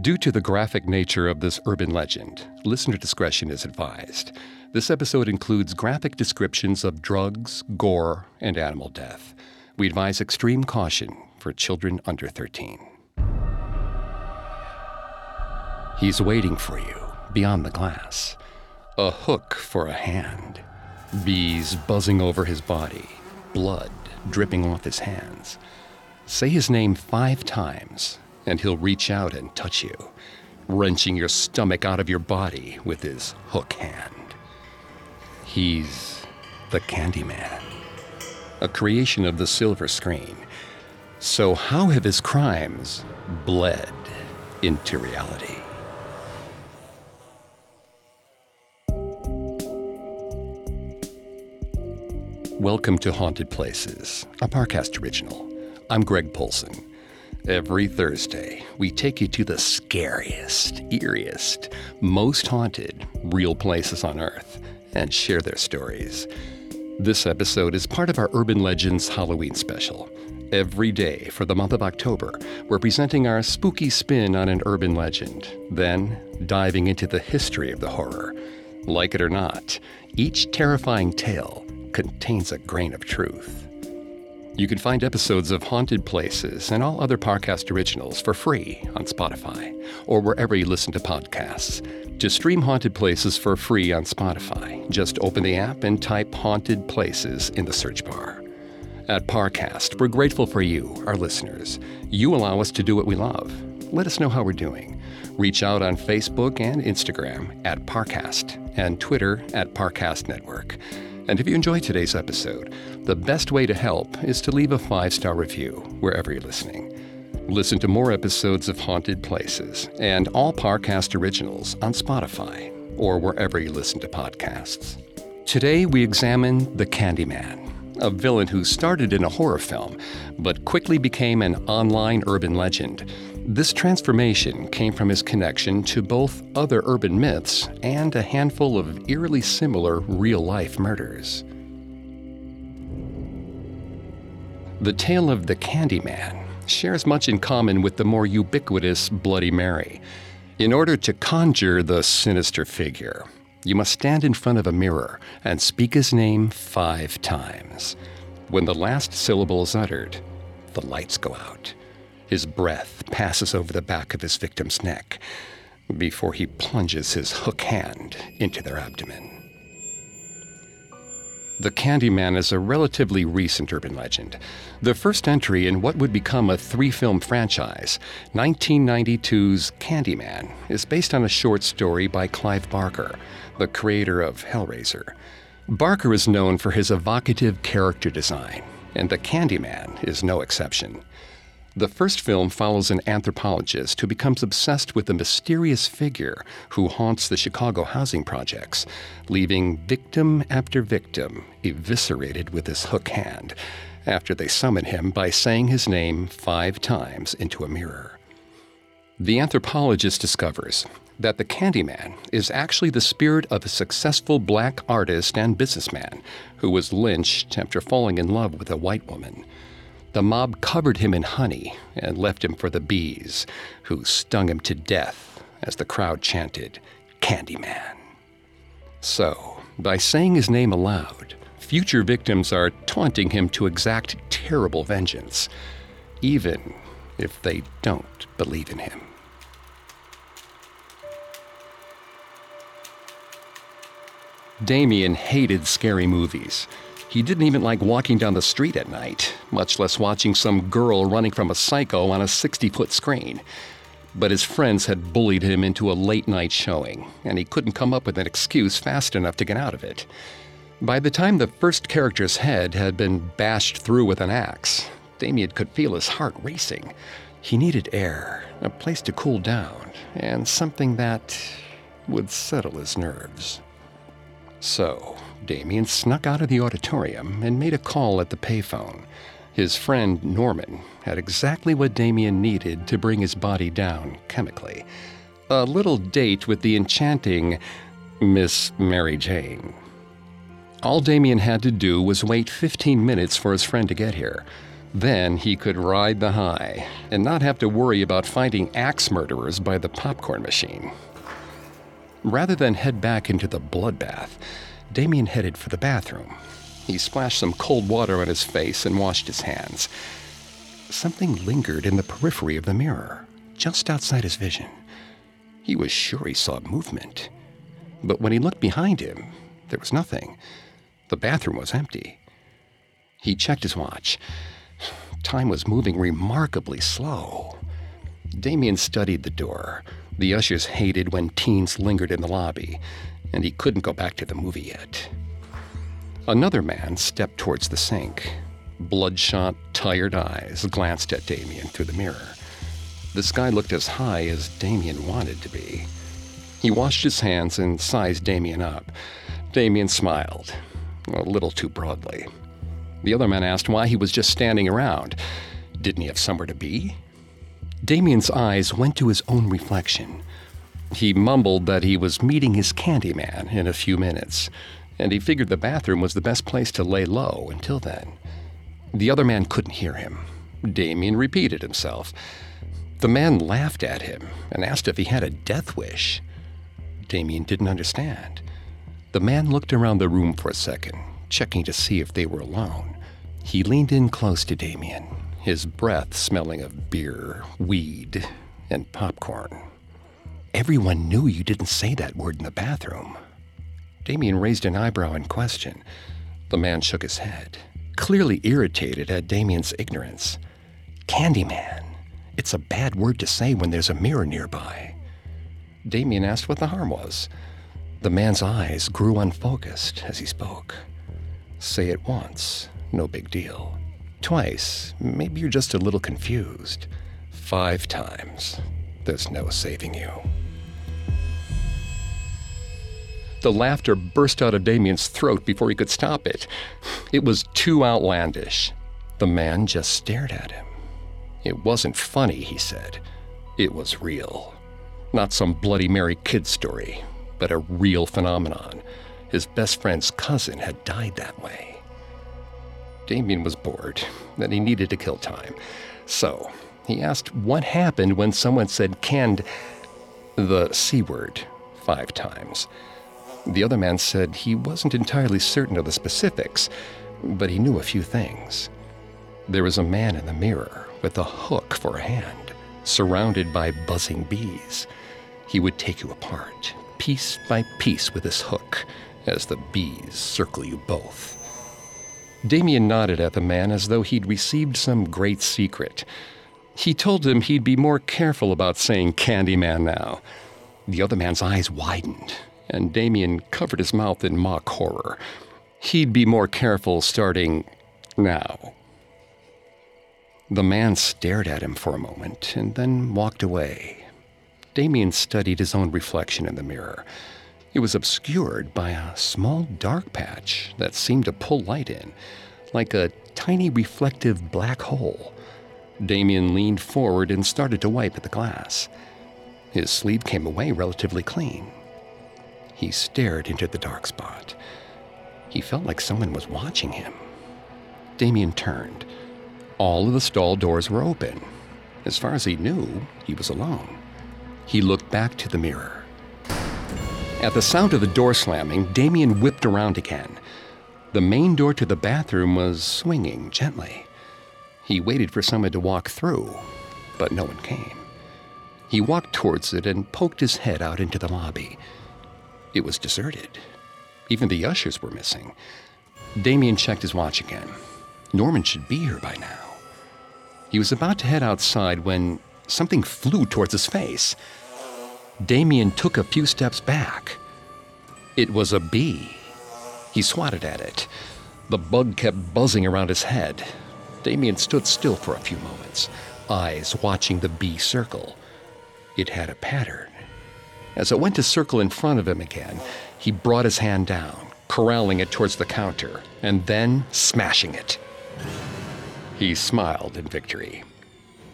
Due to the graphic nature of this urban legend, listener discretion is advised. This episode includes graphic descriptions of drugs, gore, and animal death. We advise extreme caution for children under 13. He's waiting for you beyond the glass. A hook for a hand. Bees buzzing over his body. Blood dripping off his hands. Say his name five times, and he'll reach out and touch you, wrenching your stomach out of your body with his hook hand. He's the Candyman a creation of the silver screen. So, how have his crimes bled into reality? Welcome to Haunted Places, a Parcast original. I'm Greg Polcyn. Every Thursday, we take you to the scariest, eeriest, most haunted real places on Earth and share their stories. This episode is part of our Urban Legends Halloween special. Every day for the month of October, we're presenting our spooky spin on an urban legend, then diving into the history of the horror. Like it or not, each terrifying tale contains a grain of truth. You can find episodes of Haunted Places and all other Parcast originals for free on Spotify or wherever you listen to podcasts. To stream Haunted Places for free on Spotify, just open the app and type Haunted Places in the search bar. At Parcast, we're grateful for you, our listeners. You allow us to do what we love. Let us know how we're doing. Reach out on Facebook and Instagram at Parcast and Twitter at Parcast Network. And if you enjoyed today's episode, the best way to help is to leave a five star review wherever you're listening. Listen to more episodes of Haunted Places and all Parcast originals on Spotify or wherever you listen to podcasts. Today we examine The Candyman, a villain who started in a horror film but quickly became an online urban legend. This transformation came from his connection to both other urban myths and a handful of eerily similar real life murders. The tale of the Candyman shares much in common with the more ubiquitous Bloody Mary. In order to conjure the sinister figure, you must stand in front of a mirror and speak his name five times. When the last syllable is uttered, the lights go out. His breath passes over the back of his victim's neck before he plunges his hook hand into their abdomen. The Candyman is a relatively recent urban legend. The first entry in what would become a three film franchise, 1992's Candyman, is based on a short story by Clive Barker, the creator of Hellraiser. Barker is known for his evocative character design, and the Candyman is no exception. The first film follows an anthropologist who becomes obsessed with a mysterious figure who haunts the Chicago housing projects, leaving victim after victim eviscerated with his hook hand after they summon him by saying his name five times into a mirror. The anthropologist discovers that the Candyman is actually the spirit of a successful black artist and businessman who was lynched after falling in love with a white woman. The mob covered him in honey and left him for the bees, who stung him to death as the crowd chanted, Candyman. So, by saying his name aloud, future victims are taunting him to exact terrible vengeance, even if they don't believe in him. Damien hated scary movies. He didn't even like walking down the street at night, much less watching some girl running from a psycho on a 60 foot screen. But his friends had bullied him into a late night showing, and he couldn't come up with an excuse fast enough to get out of it. By the time the first character's head had been bashed through with an axe, Damien could feel his heart racing. He needed air, a place to cool down, and something that would settle his nerves. So, Damien snuck out of the auditorium and made a call at the payphone. His friend Norman had exactly what Damien needed to bring his body down chemically a little date with the enchanting Miss Mary Jane. All Damien had to do was wait 15 minutes for his friend to get here. Then he could ride the high and not have to worry about finding axe murderers by the popcorn machine. Rather than head back into the bloodbath, Damien headed for the bathroom. He splashed some cold water on his face and washed his hands. Something lingered in the periphery of the mirror, just outside his vision. He was sure he saw movement. But when he looked behind him, there was nothing. The bathroom was empty. He checked his watch. Time was moving remarkably slow. Damien studied the door. The ushers hated when teens lingered in the lobby, and he couldn't go back to the movie yet. Another man stepped towards the sink. Bloodshot, tired eyes glanced at Damien through the mirror. The sky looked as high as Damien wanted to be. He washed his hands and sized Damien up. Damien smiled, a little too broadly. The other man asked why he was just standing around. Didn't he have somewhere to be? Damien's eyes went to his own reflection. He mumbled that he was meeting his Candyman in a few minutes, and he figured the bathroom was the best place to lay low until then. The other man couldn't hear him. Damien repeated himself. The man laughed at him and asked if he had a death wish. Damien didn't understand. The man looked around the room for a second, checking to see if they were alone. He leaned in close to Damien, his breath smelling of beer, weed, and popcorn. Everyone knew you didn't say that word in the bathroom. Damien raised an eyebrow in question. The man shook his head, clearly irritated at Damien's ignorance. Candyman. It's a bad word to say when there's a mirror nearby. Damien asked what the harm was. The man's eyes grew unfocused as he spoke. Say it once, no big deal. Twice, maybe you're just a little confused. Five times, there's no saving you. The laughter burst out of Damien's throat before he could stop it. It was too outlandish. The man just stared at him. It wasn't funny, he said. It was real. Not some Bloody Mary kid story, but a real phenomenon. His best friend's cousin had died that way. Damien was bored, and he needed to kill time. So, he asked what happened when someone said canned the C word five times. The other man said he wasn't entirely certain of the specifics, but he knew a few things. There was a man in the mirror with a hook for a hand, surrounded by buzzing bees. He would take you apart, piece by piece with his hook, as the bees circle you both. Damien nodded at the man as though he'd received some great secret. He told him he'd be more careful about saying Candyman now. The other man's eyes widened, and Damien covered his mouth in mock horror. He'd be more careful starting now. The man stared at him for a moment and then walked away. Damien studied his own reflection in the mirror. It was obscured by a small dark patch that seemed to pull light in, like a tiny reflective black hole. Damien leaned forward and started to wipe at the glass. His sleeve came away relatively clean. He stared into the dark spot. He felt like someone was watching him. Damien turned. All of the stall doors were open. As far as he knew, he was alone. He looked back to the mirror. At the sound of the door slamming, Damien whipped around again. The main door to the bathroom was swinging gently. He waited for someone to walk through, but no one came. He walked towards it and poked his head out into the lobby. It was deserted. Even the ushers were missing. Damien checked his watch again. Norman should be here by now. He was about to head outside when something flew towards his face. Damien took a few steps back. It was a bee. He swatted at it. The bug kept buzzing around his head. Damien stood still for a few moments, eyes watching the bee circle. It had a pattern. As it went to circle in front of him again, he brought his hand down, corralling it towards the counter, and then smashing it. He smiled in victory.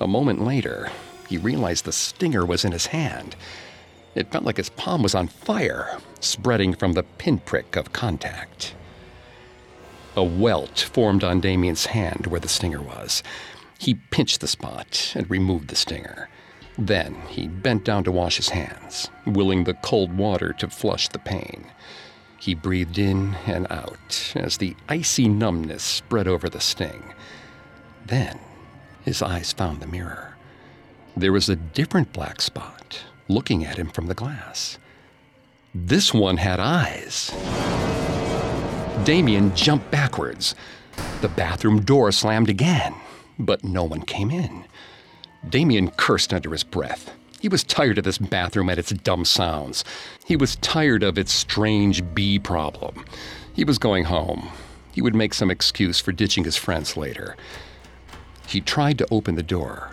A moment later, he realized the stinger was in his hand. It felt like his palm was on fire, spreading from the pinprick of contact. A welt formed on Damien's hand where the stinger was. He pinched the spot and removed the stinger. Then he bent down to wash his hands, willing the cold water to flush the pain. He breathed in and out as the icy numbness spread over the sting. Then his eyes found the mirror. There was a different black spot looking at him from the glass. This one had eyes. Damien jumped backwards. The bathroom door slammed again, but no one came in. Damien cursed under his breath. He was tired of this bathroom and its dumb sounds. He was tired of its strange bee problem. He was going home. He would make some excuse for ditching his friends later. He tried to open the door.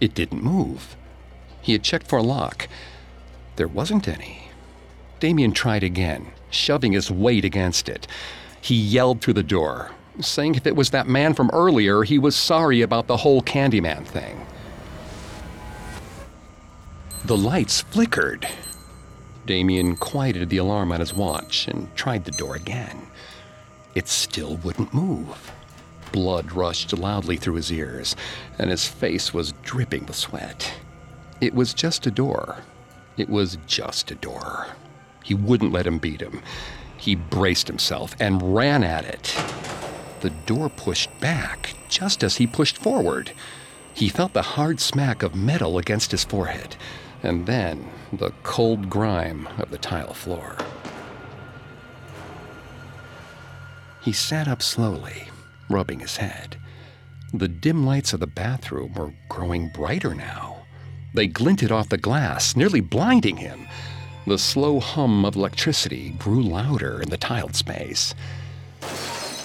It didn't move. He had checked for a lock. There wasn't any. Damien tried again, shoving his weight against it. He yelled through the door, saying if it was that man from earlier, he was sorry about the whole Candyman thing. The lights flickered. Damien quieted the alarm on his watch and tried the door again. It still wouldn't move. Blood rushed loudly through his ears, and his face was dripping with sweat. It was just a door. It was just a door. He wouldn't let him beat him. He braced himself and ran at it. The door pushed back just as he pushed forward. He felt the hard smack of metal against his forehead, and then the cold grime of the tile floor. He sat up slowly, rubbing his head. The dim lights of the bathroom were growing brighter now. They glinted off the glass, nearly blinding him. The slow hum of electricity grew louder in the tiled space.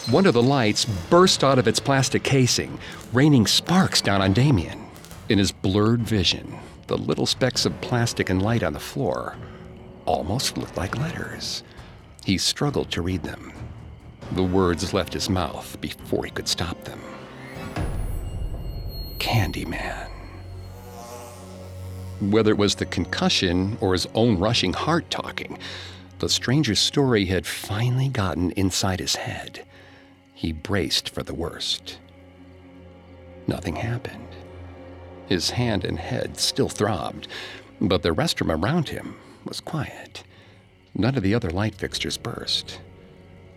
One of the lights burst out of its plastic casing, raining sparks down on Damien. In his blurred vision, the little specks of plastic and light on the floor almost looked like letters. He struggled to read them. The words left his mouth before he could stop them. Candyman. Whether it was the concussion or his own rushing heart talking, the stranger's story had finally gotten inside his head. He braced for the worst. Nothing happened. His hand and head still throbbed, but the restroom around him was quiet. None of the other light fixtures burst.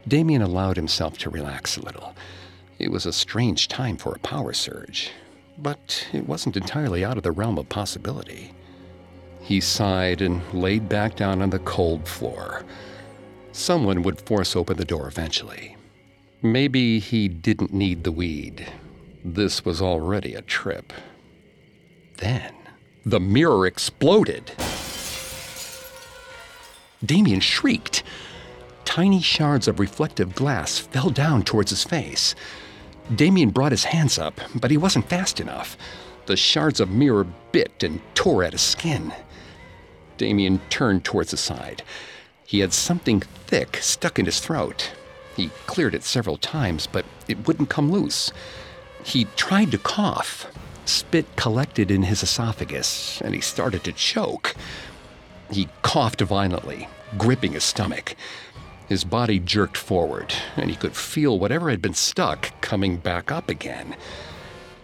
Damien allowed himself to relax a little. It was a strange time for a power surge, but it wasn't entirely out of the realm of possibility. He sighed and laid back down on the cold floor. Someone would force open the door eventually. Maybe he didn't need the weed. This was already a trip. Then, the mirror exploded. Damien shrieked. Tiny shards of reflective glass fell down towards his face. Damien brought his hands up, but he wasn't fast enough. The shards of mirror bit and tore at his skin. Damien turned towards the side. He had something thick stuck in his throat. He cleared it several times, but it wouldn't come loose. He tried to cough. Spit collected in his esophagus, and he started to choke. He coughed violently, gripping his stomach. His body jerked forward, and he could feel whatever had been stuck coming back up again.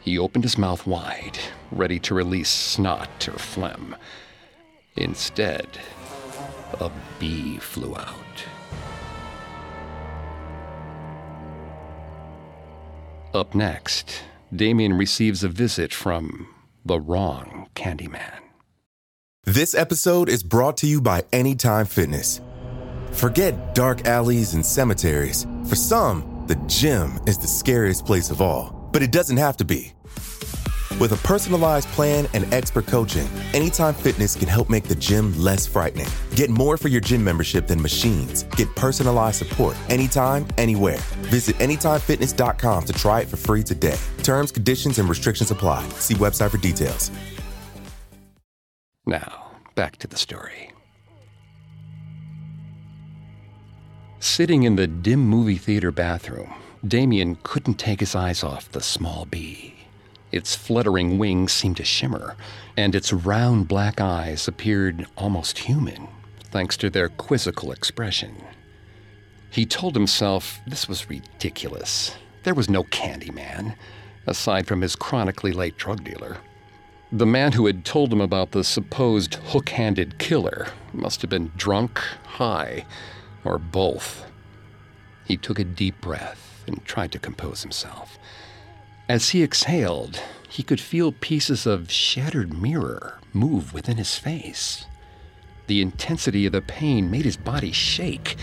He opened his mouth wide, ready to release snot or phlegm. Instead, a bee flew out. Up next, Damien receives a visit from the wrong Candyman. This episode is brought to you by Anytime Fitness. Forget dark alleys and cemeteries. For some, the gym is the scariest place of all, but it doesn't have to be. With a personalized plan and expert coaching, Anytime Fitness can help make the gym less frightening. Get more for your gym membership than machines. Get personalized support anytime, anywhere. Visit AnytimeFitness.com to try it for free today. Terms, conditions, and restrictions apply. See website for details. Now, back to the story. Sitting in the dim movie theater bathroom, Damien couldn't take his eyes off the small bee. Its fluttering wings seemed to shimmer, and its round black eyes appeared almost human, thanks to their quizzical expression. He told himself this was ridiculous. There was no Candyman, aside from his chronically late drug dealer. The man who had told him about the supposed hook handed killer must have been drunk, high, or both. He took a deep breath and tried to compose himself. As he exhaled, he could feel pieces of shattered mirror move within his face. The intensity of the pain made his body shake.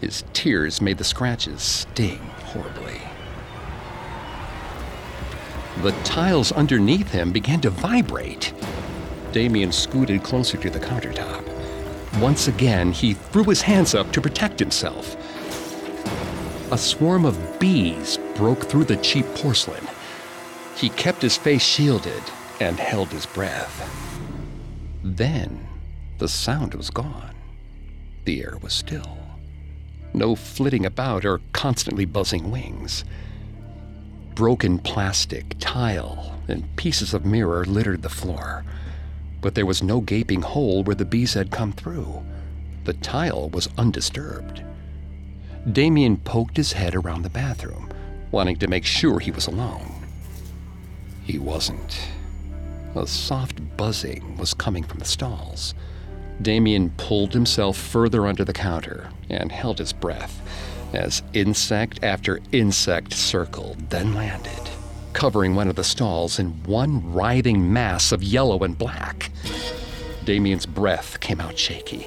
His tears made the scratches sting horribly. The tiles underneath him began to vibrate. Damien scooted closer to the countertop. Once again, he threw his hands up to protect himself. A swarm of bees broke through the cheap porcelain. He kept his face shielded and held his breath. Then the sound was gone. The air was still. No flitting about or constantly buzzing wings. Broken plastic, tile, and pieces of mirror littered the floor but there was no gaping hole where the bees had come through. The tile was undisturbed. Damien poked his head around the bathroom, wanting to make sure he was alone. He wasn't. A soft buzzing was coming from the stalls. Damien pulled himself further under the counter and held his breath as insect after insect circled, then landed covering one of the stalls in one writhing mass of yellow and black. Damien's breath came out shaky,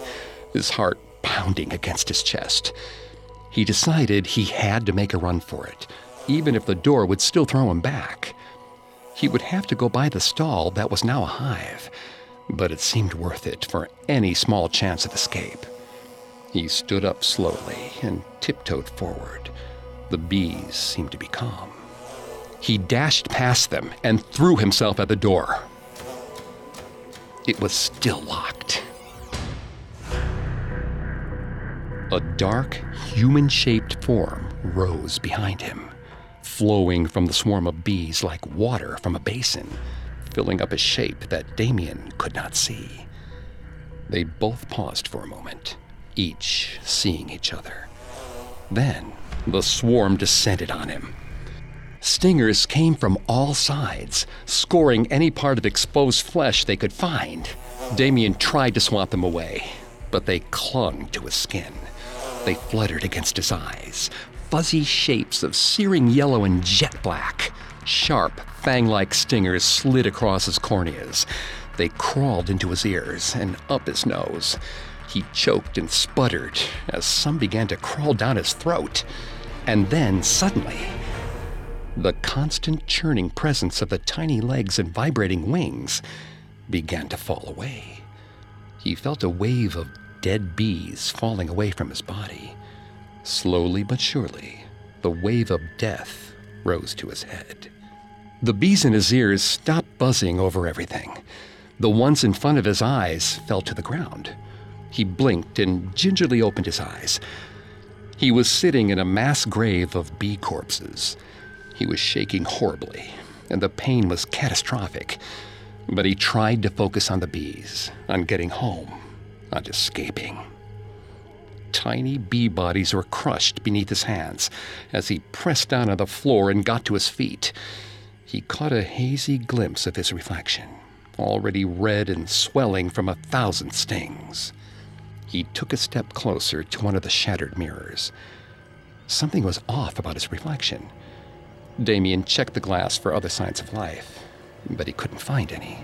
his heart pounding against his chest. He decided he had to make a run for it, even if the door would still throw him back. He would have to go by the stall that was now a hive, but it seemed worth it for any small chance of escape. He stood up slowly and tiptoed forward. The bees seemed to be calm. He dashed past them and threw himself at the door. It was still locked. A dark, human shaped form rose behind him, flowing from the swarm of bees like water from a basin, filling up a shape that Damien could not see. They both paused for a moment, each seeing each other. Then the swarm descended on him, Stingers came from all sides, scoring any part of exposed flesh they could find. Damien tried to swat them away, but they clung to his skin. They fluttered against his eyes, fuzzy shapes of searing yellow and jet black. Sharp, fang like stingers slid across his corneas. They crawled into his ears and up his nose. He choked and sputtered as some began to crawl down his throat. And then, suddenly, the constant churning presence of the tiny legs and vibrating wings began to fall away. He felt a wave of dead bees falling away from his body. Slowly but surely, the wave of death rose to his head. The bees in his ears stopped buzzing over everything. The ones in front of his eyes fell to the ground. He blinked and gingerly opened his eyes. He was sitting in a mass grave of bee corpses. He was shaking horribly, and the pain was catastrophic. But he tried to focus on the bees, on getting home, on escaping. Tiny bee bodies were crushed beneath his hands as he pressed down on the floor and got to his feet. He caught a hazy glimpse of his reflection, already red and swelling from a thousand stings. He took a step closer to one of the shattered mirrors. Something was off about his reflection. Damien checked the glass for other signs of life, but he couldn't find any.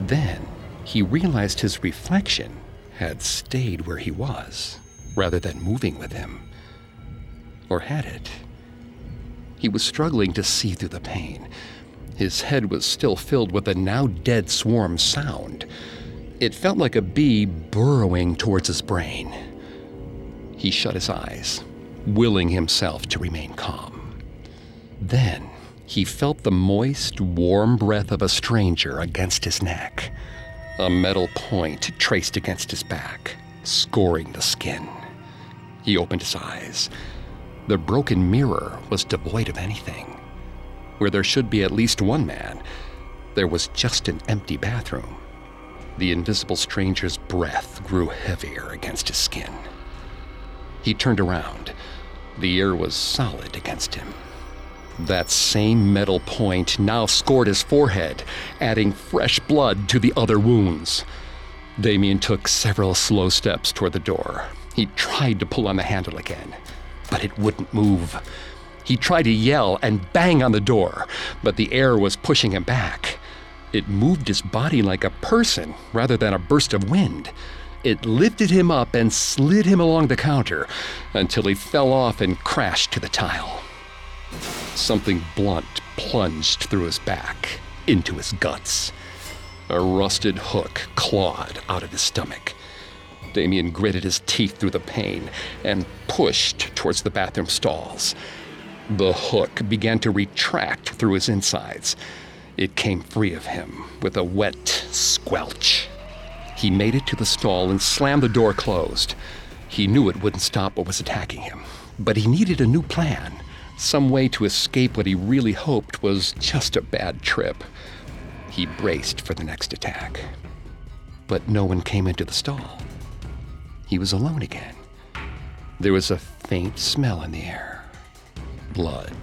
Then he realized his reflection had stayed where he was, rather than moving with him. Or had it? He was struggling to see through the pain. His head was still filled with the now dead swarm sound. It felt like a bee burrowing towards his brain. He shut his eyes, willing himself to remain calm. Then he felt the moist, warm breath of a stranger against his neck. A metal point traced against his back, scoring the skin. He opened his eyes. The broken mirror was devoid of anything. Where there should be at least one man, there was just an empty bathroom. The invisible stranger's breath grew heavier against his skin. He turned around. The air was solid against him. That same metal point now scored his forehead, adding fresh blood to the other wounds. Damien took several slow steps toward the door. He tried to pull on the handle again, but it wouldn't move. He tried to yell and bang on the door, but the air was pushing him back. It moved his body like a person rather than a burst of wind. It lifted him up and slid him along the counter until he fell off and crashed to the tile. Something blunt plunged through his back, into his guts. A rusted hook clawed out of his stomach. Damien gritted his teeth through the pain and pushed towards the bathroom stalls. The hook began to retract through his insides. It came free of him with a wet squelch. He made it to the stall and slammed the door closed. He knew it wouldn't stop what was attacking him, but he needed a new plan some way to escape what he really hoped was just a bad trip. He braced for the next attack. But no one came into the stall. He was alone again. There was a faint smell in the air blood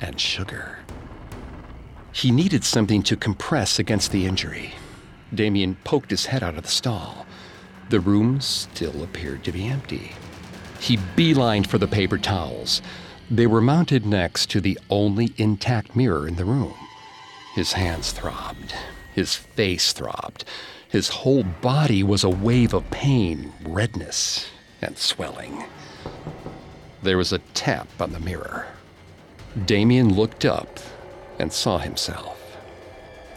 and sugar. He needed something to compress against the injury. Damien poked his head out of the stall. The room still appeared to be empty. He beelined for the paper towels. They were mounted next to the only intact mirror in the room. His hands throbbed. His face throbbed. His whole body was a wave of pain, redness, and swelling. There was a tap on the mirror. Damien looked up and saw himself.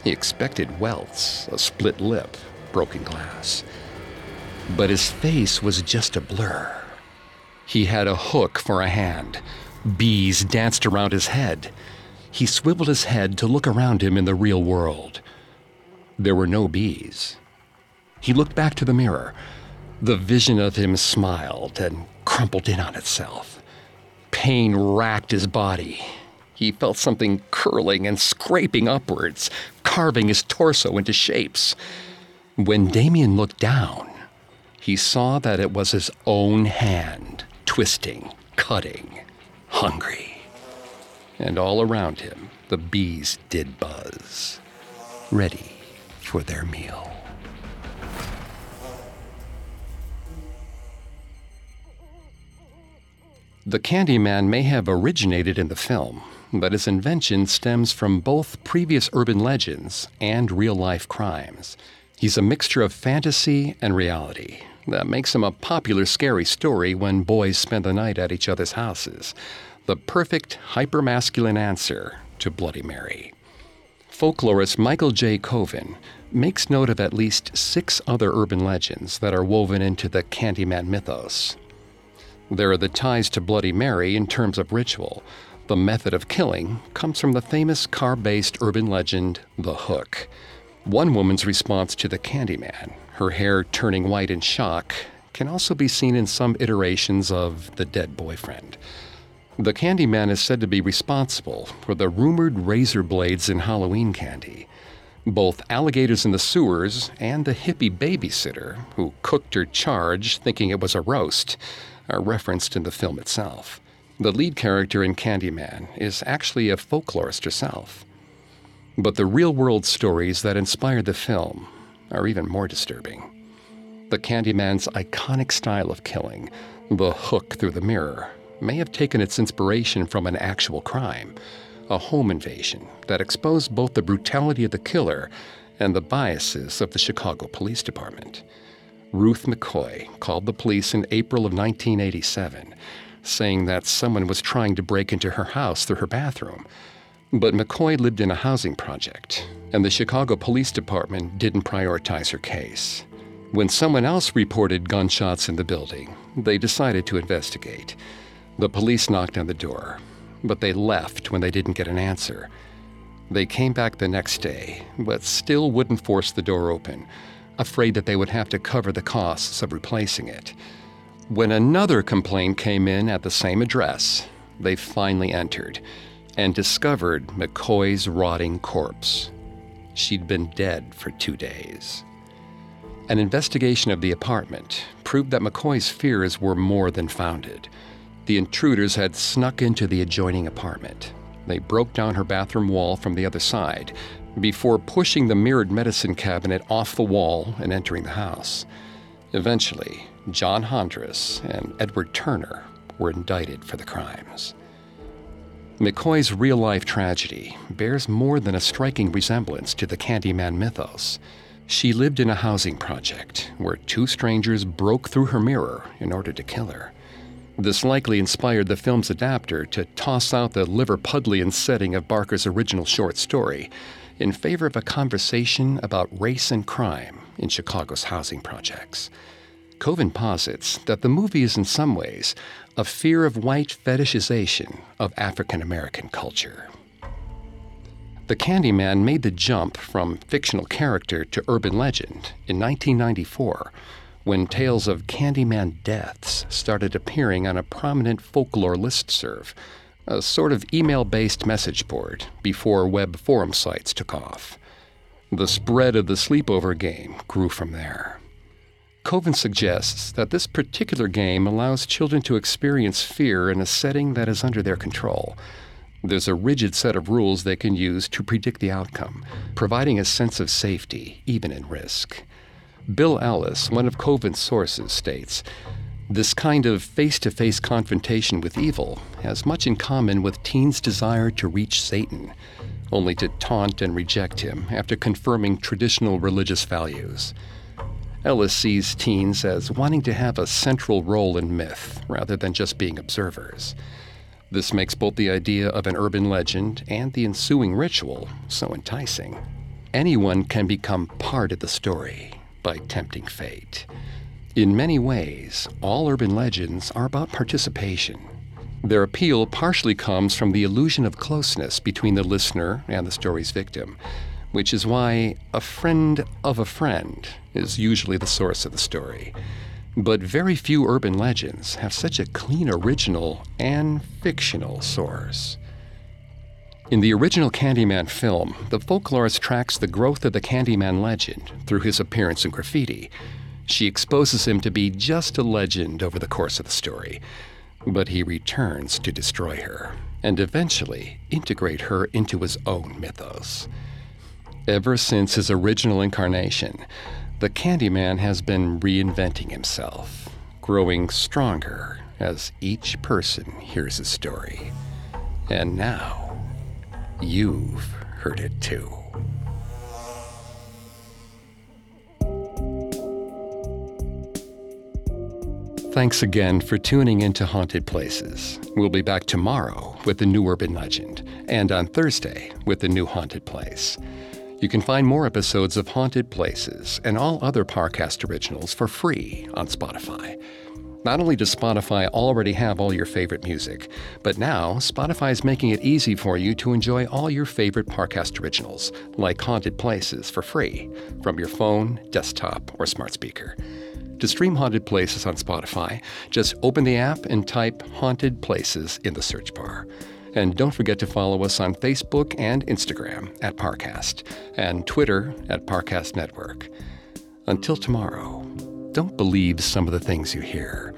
He expected welts, a split lip, broken glass. But his face was just a blur. He had a hook for a hand, Bees danced around his head. He swiveled his head to look around him in the real world. There were no bees. He looked back to the mirror. The vision of him smiled and crumpled in on itself. Pain racked his body. He felt something curling and scraping upwards, carving his torso into shapes. When Damien looked down, he saw that it was his own hand, twisting, cutting hungry. And all around him, the bees did buzz, ready for their meal. The Candyman may have originated in the film, but his invention stems from both previous urban legends and real life crimes. He's a mixture of fantasy and reality. That makes him a popular scary story when boys spend the night at each other's houses the perfect hypermasculine answer to Bloody Mary. Folklorist Mikel J. Koven makes note of at least six other urban legends that are woven into the Candyman mythos. There are the ties to Bloody Mary in terms of ritual. The method of killing comes from the famous car based urban legend, The Hook. One woman's response to the Candyman, her hair turning white in shock, can also be seen in some iterations of The Dead Boyfriend. The Candyman is said to be responsible for the rumored razor blades in Halloween candy. Both alligators in the sewers and the hippie babysitter who cooked her charge thinking it was a roast are referenced in the film itself. The lead character in Candyman is actually a folklorist herself. But the real world stories that inspired the film are even more disturbing. The Candyman's iconic style of killing, the hook through the mirror, may have taken its inspiration from an actual crime, a home invasion that exposed both the brutality of the killer and the biases of the Chicago Police Department. Ruth McCoy called the police in April of 1987, saying that someone was trying to break into her house through her bathroom. But McCoy lived in a housing project, and the Chicago Police Department didn't prioritize her case. When someone else reported gunshots in the building, they decided to investigate. The police knocked on the door, but they left when they didn't get an answer. They came back the next day, but still wouldn't force the door open, afraid that they would have to cover the costs of replacing it. When another complaint came in at the same address, they finally entered and discovered McCoy's rotting corpse. She'd been dead for two days. An investigation of the apartment proved that McCoy's fears were more than founded. The intruders had snuck into the adjoining apartment. They broke down her bathroom wall from the other side before pushing the mirrored medicine cabinet off the wall and entering the house. Eventually, John Hondras and Edward Turner were indicted for the crimes. McCoy's real life tragedy bears more than a striking resemblance to the Candyman mythos. She lived in a housing project where two strangers broke through her mirror in order to kill her. This likely inspired the film's adapter to toss out the Liverpudlian setting of Barker's original short story in favor of a conversation about race and crime in Chicago's housing projects. Koven posits that the movie is in some ways a fear of white fetishization of African American culture. The Candyman made the jump from fictional character to urban legend in 1994 when tales of Candyman deaths started appearing on a prominent folklore listserv, a sort of email based message board before web forum sites took off. The spread of the sleepover game grew from there. Koven suggests that this particular game allows children to experience fear in a setting that is under their control there's a rigid set of rules they can use to predict the outcome, providing a sense of safety, even in risk. Bill Ellis, one of Koven's sources, states this kind of face to face confrontation with evil has much in common with teens' desire to reach Satan, only to taunt and reject him after confirming traditional religious values. Ellis sees teens as wanting to have a central role in myth rather than just being observers. This makes both the idea of an urban legend and the ensuing ritual so enticing. Anyone can become part of the story by tempting fate. In many ways, all urban legends are about participation. Their appeal partially comes from the illusion of closeness between the listener and the story's victim, which is why a friend of a friend is usually the source of the story. But very few urban legends have such a clean original and fictional source. In the original Candyman film, the folklorist tracks the growth of the Candyman legend through his appearance in graffiti. She exposes him to be just a legend over the course of the story, but he returns to destroy her and eventually integrate her into his own mythos. Ever since his original incarnation, the Candyman has been reinventing himself, growing stronger as each person hears his story. And now, you've heard it too. Thanks again for tuning into Haunted Places. We'll be back tomorrow with a new urban legend, and on Thursday with a new haunted place. You can find more episodes of Haunted Places and all other Parcast originals for free on Spotify. Not only does Spotify already have all your favorite music, but now Spotify is making it easy for you to enjoy all your favorite Parcast originals, like Haunted Places, for free from your phone, desktop, or smart speaker. To stream Haunted Places on Spotify, just open the app and type Haunted Places in the search bar. And don't forget to follow us on Facebook and Instagram at Parcast and Twitter at Parcast Network. Until tomorrow, don't believe some of the things you hear.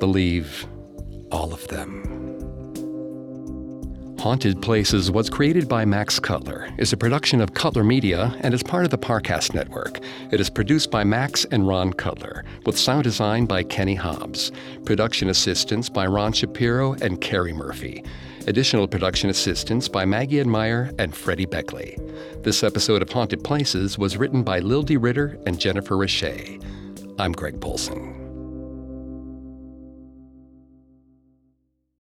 Believe all of them. Haunted Places was created by Max Cutler, is a production of Cutler Media, and is part of the Parcast Network. It is produced by Max and Ron Cutler, with sound design by Kenny Hobbs, production assistance by Ron Shapiro and Carrie Murphy. Additional production assistance by Maggie Admire and Freddie Beckley. This episode of Haunted Places was written by Lil D. Ritter and Jennifer Richey. I'm Greg Polcyn.